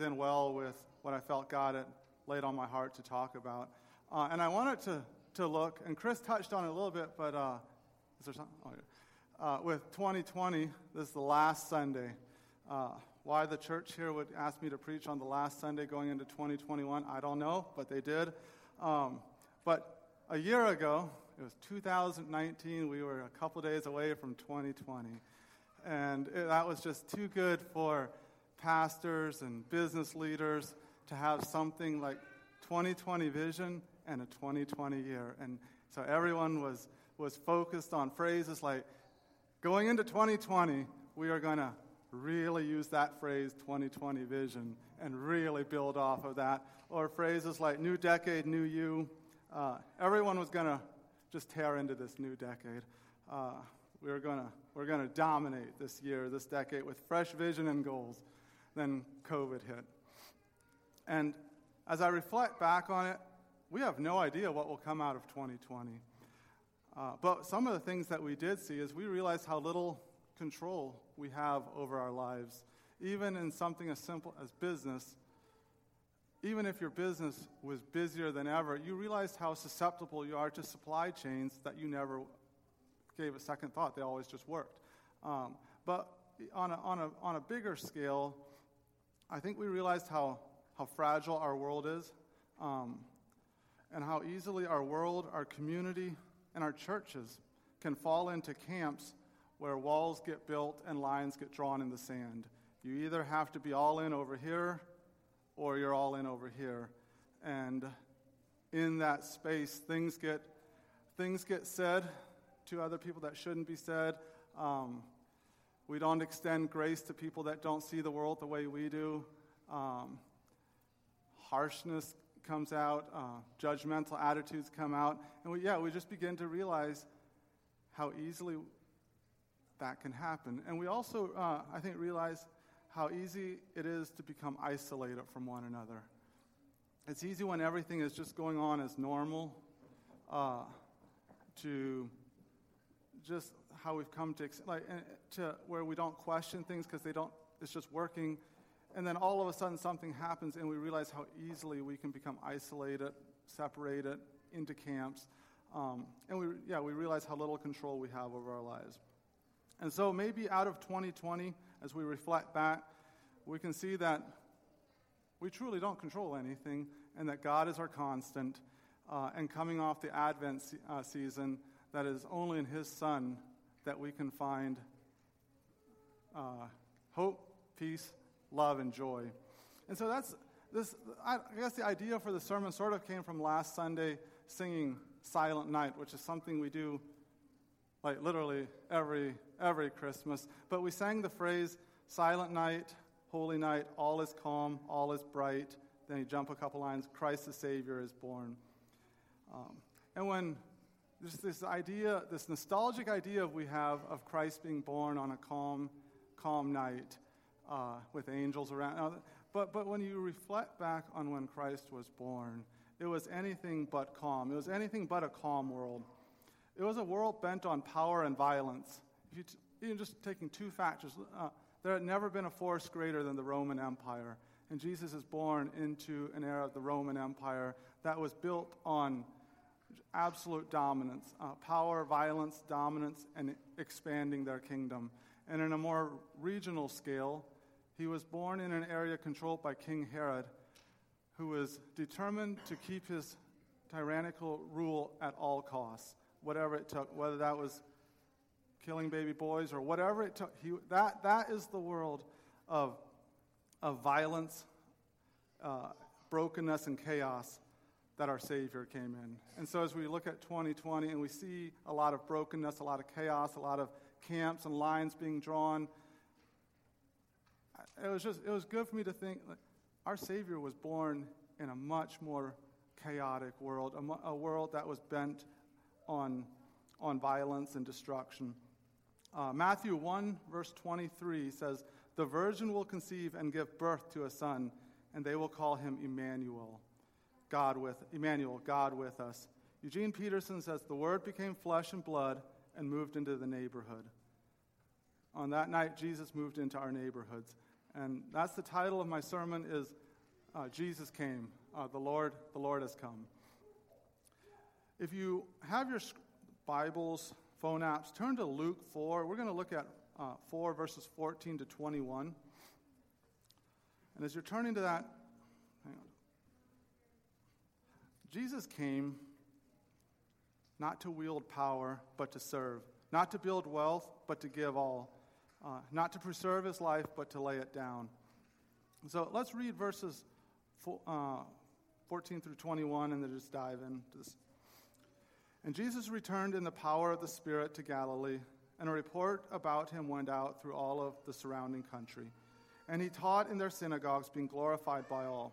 in well with what I felt God had laid on my heart to talk about. Uh, and I wanted to, to look, and Chris touched on it a little bit, but uh, is there something? Oh, uh, with 2020, this is the last Sunday. Uh, why the church here would ask me to preach on the last Sunday going into 2021, I don't know, but they did. Um, but a year ago, it was 2019, we were a couple days away from 2020. And it, that was just too good for pastors and business leaders to have something like 2020 vision and a 2020 year. And so everyone was, was focused on phrases like, going into 2020, we are going to really use that phrase 2020 vision and really build off of that. Or phrases like new decade, new you. Uh, everyone was going to just tear into this new decade. Uh, we are going to we're going to dominate this year, this decade, with fresh vision and goals then COVID hit. And as I reflect back on it, we have no idea what will come out of 2020. Uh, but some of the things that we did see is we realized how little control we have over our lives. Even in something as simple as business, even if your business was busier than ever, you realized how susceptible you are to supply chains that you never gave a second thought. They always just worked. Um, but on a, on, a, on a bigger scale, I think we realized how, how fragile our world is um, and how easily our world, our community, and our churches can fall into camps where walls get built and lines get drawn in the sand. You either have to be all in over here or you're all in over here. And in that space, things get, things get said to other people that shouldn't be said. Um, we don't extend grace to people that don't see the world the way we do. Um, harshness comes out, uh, judgmental attitudes come out. And we, yeah, we just begin to realize how easily that can happen. And we also, uh, I think, realize how easy it is to become isolated from one another. It's easy when everything is just going on as normal uh, to just how we've come to like to where we don't question things because they don't. It's just working, and then all of a sudden something happens, and we realize how easily we can become isolated, separated into camps, um, and we yeah we realize how little control we have over our lives. And so maybe out of 2020, as we reflect back, we can see that we truly don't control anything, and that God is our constant. Uh, and coming off the Advent se- uh, season, that is only in His Son that we can find uh, hope, peace, love, and joy. And so that's this. I guess the idea for the sermon sort of came from last Sunday singing Silent Night, which is something we do like literally every every Christmas. But we sang the phrase Silent Night, Holy Night, all is calm, all is bright. Then you jump a couple lines, Christ the Savior is born. Um, and when there's this idea, this nostalgic idea we have of Christ being born on a calm, calm night uh, with angels around. Now, but, but when you reflect back on when Christ was born, it was anything but calm. It was anything but a calm world. It was a world bent on power and violence. If you t- even just taking two factors, uh, there had never been a force greater than the Roman Empire. And Jesus is born into an era of the Roman Empire that was built on absolute dominance, uh, power, violence, dominance, and expanding their kingdom. And in a more regional scale, he was born in an area controlled by King Herod, who was determined to keep his tyrannical rule at all costs, whatever it took, whether that was killing baby boys or whatever it took. He, that, that is the world of, of violence, uh, brokenness, and chaos that our Savior came in. And so as we look at 2020 and we see a lot of brokenness, a lot of chaos, a lot of camps and lines being drawn, it was just, it was good for me to think like, our Savior was born in a much more chaotic world, a, a world that was bent on, on violence and destruction. Uh, Matthew 1, verse 23 says, The virgin will conceive and give birth to a son, and they will call him Emmanuel God with Emmanuel, God with us. Eugene Peterson says the word became flesh and blood and moved into the neighborhood. On that night, Jesus moved into our neighborhoods. And that's the title of my sermon is uh, Jesus Came. Uh, the Lord, the Lord has come. If you have your Bibles, phone apps, turn to Luke 4. We're going to look at uh, 4 verses 14 to 21. And as you're turning to that, Jesus came not to wield power, but to serve, not to build wealth, but to give all, uh, not to preserve his life, but to lay it down. So let's read verses four, uh, 14 through 21 and then just dive into this. And Jesus returned in the power of the Spirit to Galilee, and a report about him went out through all of the surrounding country. And he taught in their synagogues, being glorified by all.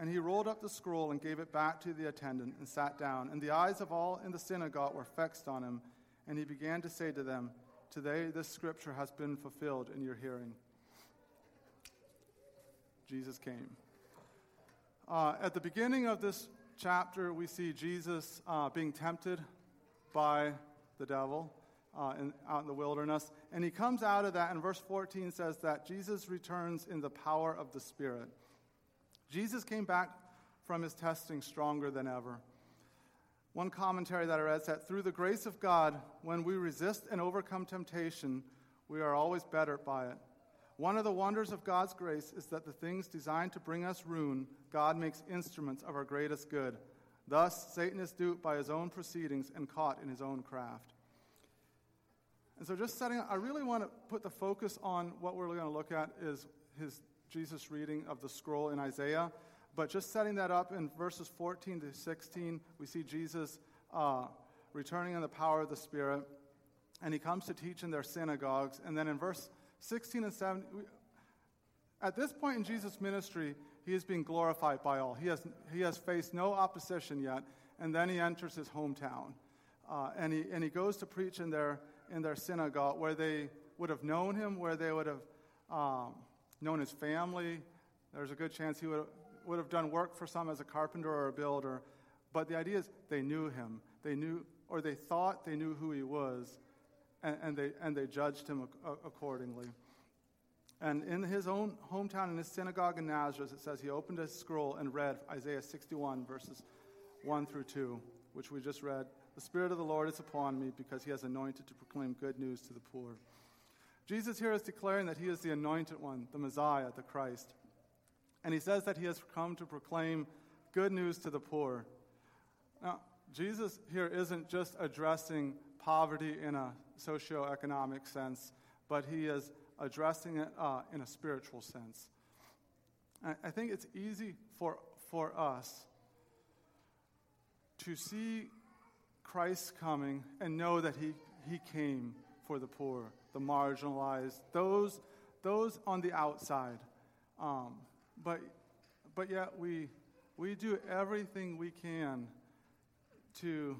And he rolled up the scroll and gave it back to the attendant and sat down. And the eyes of all in the synagogue were fixed on him. And he began to say to them, Today this scripture has been fulfilled in your hearing. Jesus came. Uh, at the beginning of this chapter, we see Jesus uh, being tempted by the devil uh, in, out in the wilderness. And he comes out of that, and verse 14 says that Jesus returns in the power of the Spirit. Jesus came back from his testing stronger than ever. One commentary that I read said, Through the grace of God, when we resist and overcome temptation, we are always better by it. One of the wonders of God's grace is that the things designed to bring us ruin, God makes instruments of our greatest good. Thus, Satan is duped by his own proceedings and caught in his own craft. And so, just setting, I really want to put the focus on what we're going to look at is his Jesus' reading of the scroll in Isaiah. But just setting that up in verses 14 to 16, we see Jesus uh, returning in the power of the Spirit, and he comes to teach in their synagogues. And then in verse 16 and 17, at this point in Jesus' ministry, he is being glorified by all. He has, he has faced no opposition yet, and then he enters his hometown. Uh, and, he, and he goes to preach in their, in their synagogue where they would have known him, where they would have um, known his family. There's a good chance he would, would have done work for some as a carpenter or a builder. But the idea is they knew him. They knew, or they thought they knew who he was, and, and they, and they judged him accordingly. And in his own hometown, in his synagogue in Nazareth, it says he opened a scroll and read Isaiah 61, verses 1 through 2, which we just read. The Spirit of the Lord is upon me because he has anointed to proclaim good news to the poor. Jesus here is declaring that he is the anointed one, the Messiah, the Christ. And he says that he has come to proclaim good news to the poor. Now, Jesus here isn't just addressing poverty in a socioeconomic sense, but he is addressing it uh, in a spiritual sense. I think it's easy for, for us to see Christ coming and know that he, he came for the poor the marginalized, those, those on the outside. Um, but, but yet we, we do everything we can to,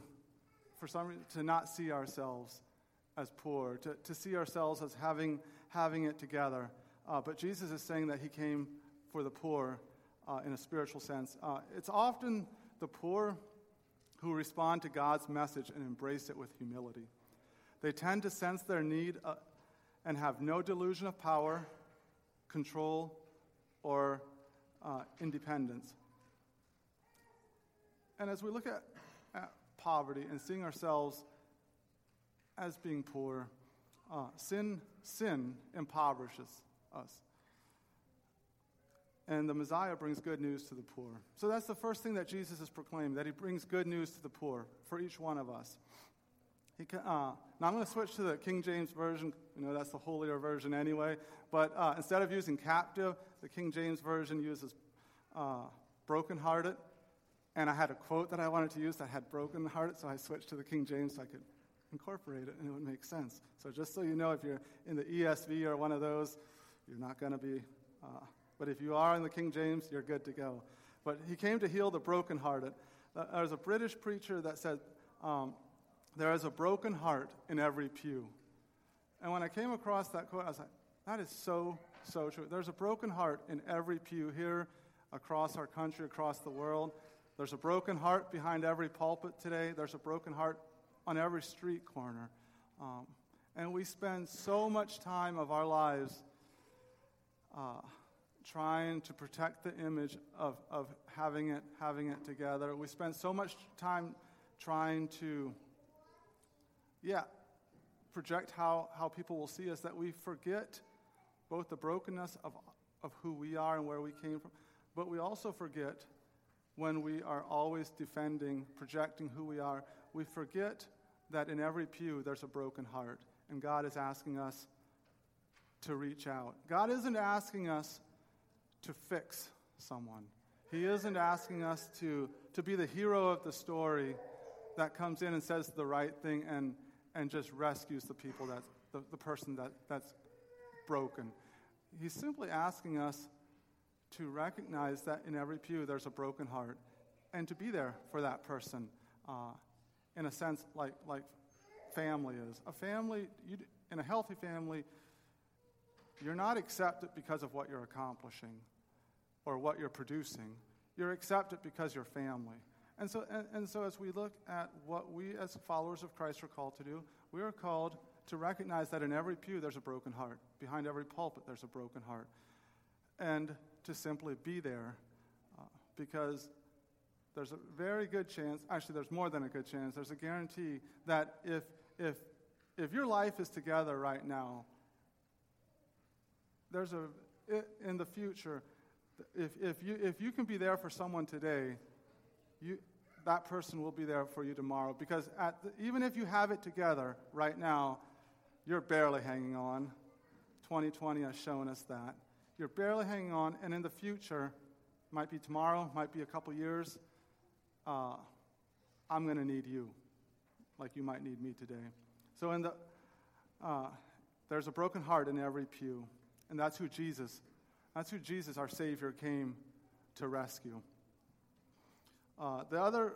for some reason, to not see ourselves as poor, to, to see ourselves as having, having it together. Uh, but Jesus is saying that he came for the poor uh, in a spiritual sense. Uh, it's often the poor who respond to God's message and embrace it with humility. They tend to sense their need uh, and have no delusion of power, control, or uh, independence. And as we look at, at, poverty and seeing ourselves as being poor, uh, sin, sin impoverishes us. And the Messiah brings good news to the poor. So that's the first thing that Jesus has proclaimed, that he brings good news to the poor for each one of us. He, uh, now I'm going to switch to the King James Version. You know, that's the holier version anyway. But uh, instead of using captive, the King James Version uses uh, brokenhearted. And I had a quote that I wanted to use that had brokenhearted, so I switched to the King James so I could incorporate it and it would make sense. So just so you know, if you're in the ESV or one of those, you're not going to be. Uh, but if you are in the King James, you're good to go. But he came to heal the brokenhearted. Uh, there's a British preacher that said, um, There is a broken heart in every pew. And when I came across that quote, I was like, That is so, so true. There's a broken heart in every pew here, across our country, across the world. There's a broken heart behind every pulpit today. There's a broken heart on every street corner. Um, and we spend so much time of our lives uh, trying to protect the image of, of having it having it together. We spend so much time trying to, yeah, project how, how people will see us that we forget both the brokenness of, of who we are and where we came from, but we also forget when we are always defending, projecting who we are, we forget that in every pew there's a broken heart, and God is asking us to reach out. God isn't asking us to fix someone. He isn't asking us to, to be the hero of the story that comes in and says the right thing and, and just rescues the people that the, the person that, that's broken. He's simply asking us to recognize that in every pew there's a broken heart and to be there for that person uh, in a sense like, like family is. A family, you, in a healthy family, you're not accepted because of what you're accomplishing or what you're producing. You're accepted because you're family. And so, and, and, so, as we look at what we as followers of Christ are called to do, we are called to recognize that in every pew there's a broken heart. Behind every pulpit there's a broken heart. And to simply be there uh, because there's a very good chance, actually, there's more than a good chance, there's a guarantee that if, if, if your life is together right now, there's a, in the future, if, if, you, if you can be there for someone today, you, that person will be there for you tomorrow. Because the, even if you have it together right now, you're barely hanging on. 2020 has shown us that. You're barely hanging on, and in the future, might be tomorrow, might be a couple years, uh, I'm going to need you, like you might need me today. So, in the, uh, there's a broken heart in every pew, and that's who Jesus that's who Jesus, our Savior, came to rescue. Uh, the other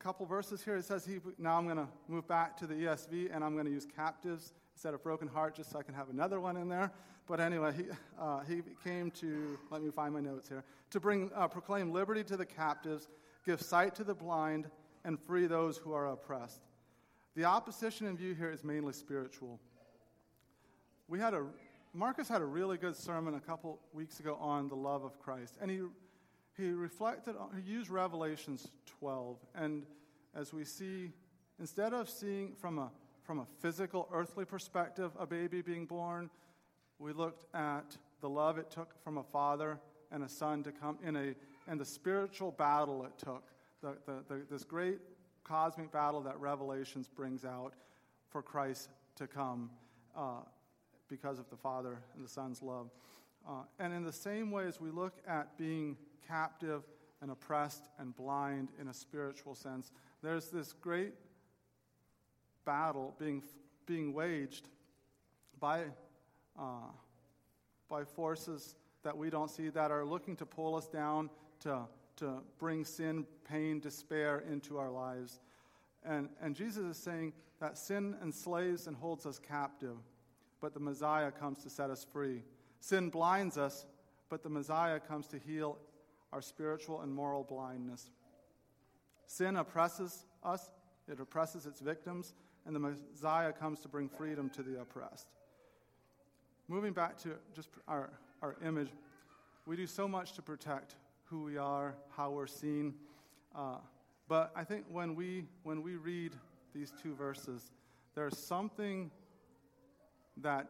couple verses here, it says, he, now I'm going to move back to the ESV and I'm going to use captives instead of broken heart just so I can have another one in there. But anyway, he, uh, he came to, let me find my notes here, to bring, uh, proclaim liberty to the captives, give sight to the blind, and free those who are oppressed. The opposition in view here is mainly spiritual. We had a Marcus had a really good sermon a couple weeks ago on the love of Christ, and he he reflected on, he used Revelations 12, and as we see, instead of seeing from a from a physical, earthly perspective, a baby being born, we looked at the love it took from a father and a son to come in a and the spiritual battle it took, the, the, the, this great cosmic battle that Revelations brings out for Christ to come. Uh, because of the Father and the Son's love. Uh, and in the same way as we look at being captive and oppressed and blind in a spiritual sense, there's this great battle being, being waged by, uh, by forces that we don't see that are looking to pull us down, to, to bring sin, pain, despair into our lives. And, and Jesus is saying that sin enslaves and holds us captive but the Messiah comes to set us free. Sin blinds us, but the Messiah comes to heal our spiritual and moral blindness. Sin oppresses us, it oppresses its victims, and the Messiah comes to bring freedom to the oppressed. Moving back to just our, our image, we do so much to protect who we are, how we're seen. Uh, but I think when we, when we read these two verses, there's something that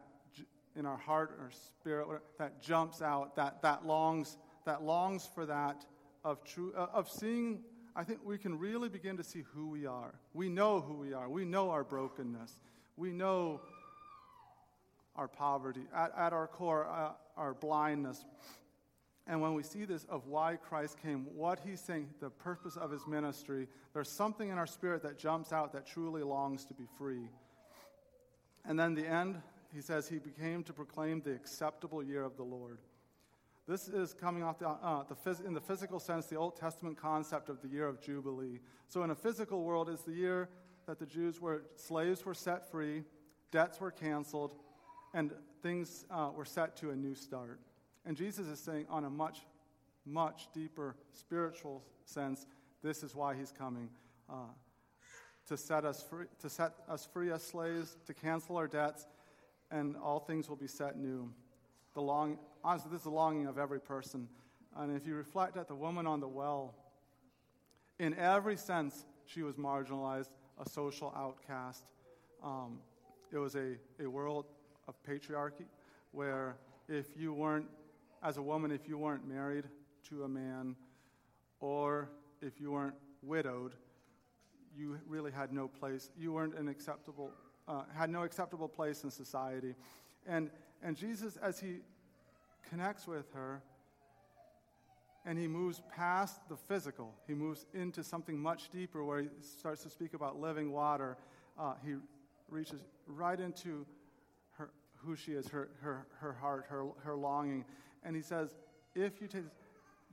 in our heart or spirit that jumps out, that, that longs, that longs for that of true uh, of seeing. I think we can really begin to see who we are. We know who we are. We know our brokenness. We know our poverty. At, at our core, uh, our blindness. And when we see this of why Christ came, what he's saying, the purpose of his ministry, there's something in our spirit that jumps out that truly longs to be free. And then the end, he says, he became to proclaim the acceptable year of the Lord. This is coming off the, uh, the phys- in the physical sense, the Old Testament concept of the year of Jubilee. So, in a physical world, it's the year that the Jews were, slaves were set free, debts were canceled, and things uh, were set to a new start. And Jesus is saying, on a much, much deeper spiritual sense, this is why he's coming. Uh, to set us free, to set us free as slaves, to cancel our debts, and all things will be set new. The long, honestly, this is the longing of every person. And if you reflect at the woman on the well, in every sense, she was marginalized, a social outcast. Um, it was a, a world of patriarchy where if you weren't as a woman, if you weren't married to a man or if you weren't widowed, you really had no place. You weren't an acceptable, uh, had no acceptable place in society. And, and Jesus, as he connects with her and he moves past the physical, he moves into something much deeper where he starts to speak about living water. Uh, he reaches right into her, who she is, her, her, her heart, her, her longing. And he says, if you take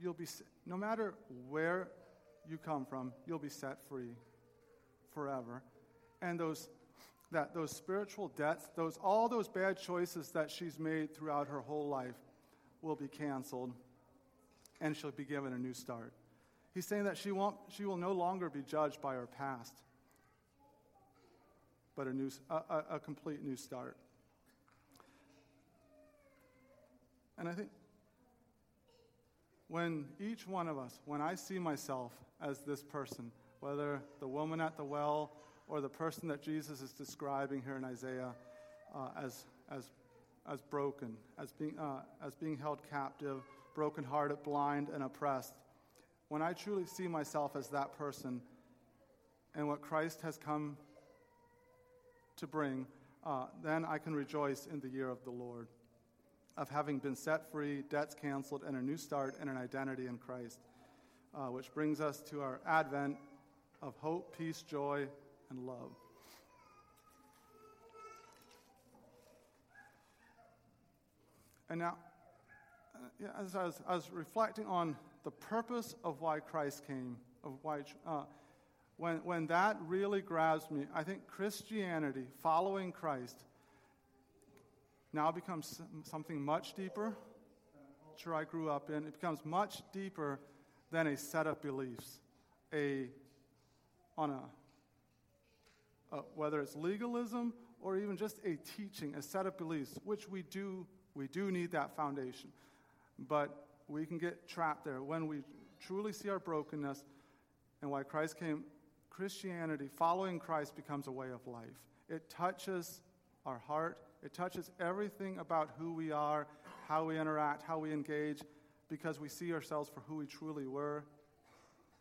you'll be, no matter where you come from, you'll be set free forever. And those, that, those spiritual debts, those, all those bad choices that she's made throughout her whole life will be canceled and she'll be given a new start. He's saying that she, won't, she will no longer be judged by her past, but a, new, a, a, a complete new start. And I think when each one of us, when I see myself as this person, whether the woman at the well or the person that Jesus is describing here in Isaiah uh, as, as, as broken, as being, uh, as being held captive, brokenhearted, blind, and oppressed, when I truly see myself as that person and what Christ has come to bring, uh, then I can rejoice in the year of the Lord of having been set free, debts canceled, and a new start and an identity in Christ. Uh, which brings us to our Advent of hope, peace, joy, and love. And now, uh, as I was, I was, reflecting on the purpose of why Christ came, of why, uh, when, when that really grabs me, I think Christianity, following Christ, now becomes something much deeper. Sure, I grew up in. It becomes much deeper than a set of beliefs, a on a, a whether it's legalism or even just a teaching, a set of beliefs, which we do we do need that foundation, but we can get trapped there when we truly see our brokenness and why Christ came. Christianity, following Christ, becomes a way of life. It touches our heart, it touches everything about who we are, how we interact, how we engage, because we see ourselves for who we truly were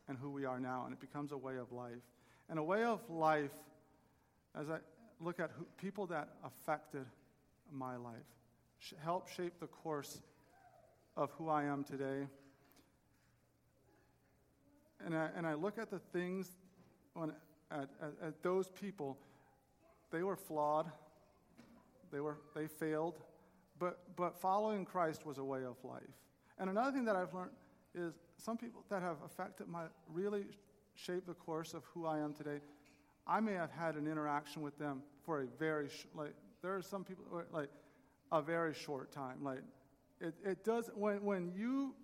and who we are now. And it becomes a way of life. And a way of life, as I look at who, people that affected my life, sh- help shape the course of who I am today. And I, and I look at the things, when, at, at, at those people, they were flawed. They, were, they failed, but, but following Christ was a way of life. And another thing that I've learned is some people that have affected my, really shaped the course of who I am today, I may have had an interaction with them for a very, sh- like, there are some people, like, a very short time. Like, it, it does, when, when you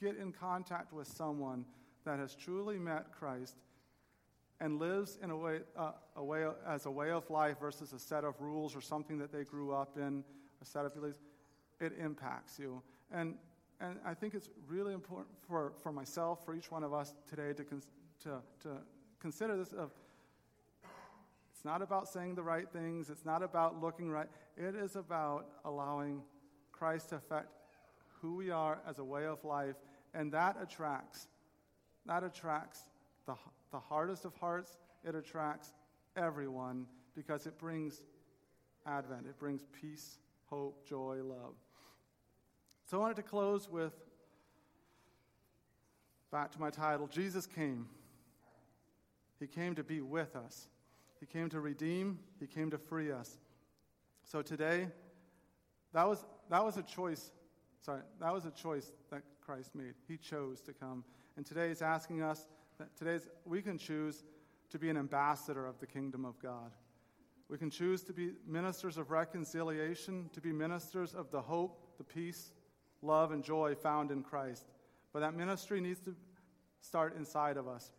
get in contact with someone that has truly met Christ, and lives in a way, uh, a way as a way of life versus a set of rules or something that they grew up in, a set of beliefs, it impacts you. And, and I think it's really important for, for myself, for each one of us today to, con- to, to consider this of not about saying the right things, it's not about looking right. It is about allowing Christ to affect who we are as a way of life, and that attracts that attracts the the hardest of hearts, it attracts everyone because it brings Advent. It brings peace, hope, joy, love. So I wanted to close with Back to my title Jesus came. He came to be with us. He came to redeem, He came to free us. So today, that was, that was a choice. Sorry, that was a choice that Christ made. He chose to come. And today He's asking us that today's, we can choose to be an ambassador of the kingdom of God. We can choose to be ministers of reconciliation, to be ministers of the hope, the peace, love, and joy found in Christ. But that ministry needs to start inside of us.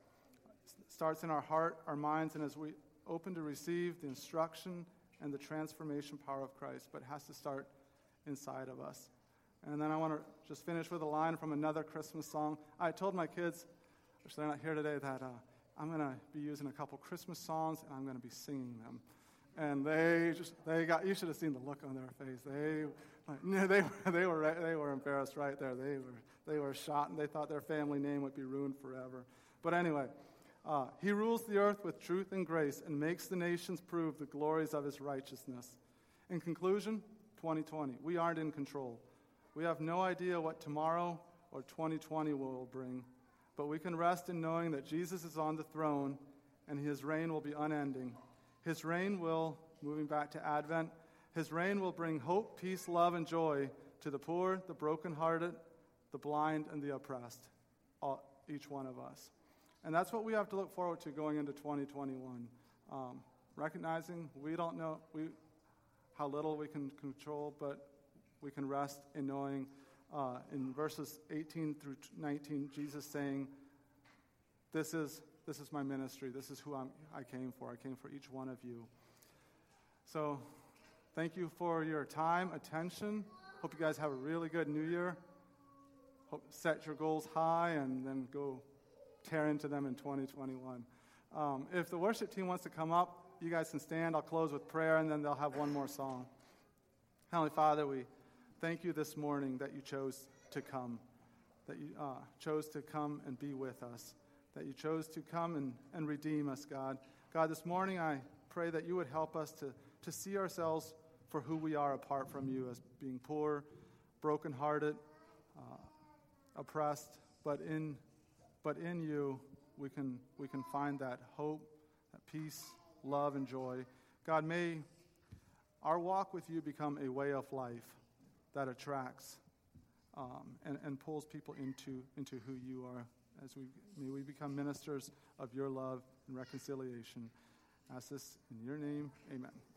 It starts in our heart, our minds, and as we open to receive the instruction and the transformation power of Christ, but it has to start inside of us. And then I want to just finish with a line from another Christmas song. I told my kids, which they're not here today, that uh, I'm going to be using a couple Christmas songs and I'm going to be singing them. And they just, they got, you should have seen the look on their face. They, like, they, they, were, they were embarrassed right there. They were, they were shot and they thought their family name would be ruined forever. But anyway, uh, he rules the earth with truth and grace and makes the nations prove the glories of his righteousness. In conclusion, 2020, we aren't in control. We have no idea what tomorrow or 2020 will bring, but we can rest in knowing that Jesus is on the throne and his reign will be unending. His reign will, moving back to Advent, his reign will bring hope, peace, love, and joy to the poor, the brokenhearted, the blind, and the oppressed, all, each one of us. And that's what we have to look forward to going into 2021. Um, recognizing we don't know we, how little we can control, but we can rest in knowing uh, in verses 18 through 19, Jesus saying, This is, this is my ministry. This is who I'm, I came for. I came for each one of you. So, thank you for your time, attention. Hope you guys have a really good new year. Hope, set your goals high and then go tear into them in 2021. Um, if the worship team wants to come up, you guys can stand. I'll close with prayer and then they'll have one more song. Heavenly Father, we thank you this morning that you chose to come, that you uh, chose to come and be with us, that you chose to come and, and redeem us, God. God, this morning I pray that you would help us to, to see ourselves for who we are apart from you as being poor, brokenhearted, uh, oppressed, but in, but in you we can, we can find that hope, that peace, love, and joy. God, may our walk with you become a way of life that attracts um, and, and pulls people into, into who you are. As we may we become ministers of your love and reconciliation. ask this in your name. Amen.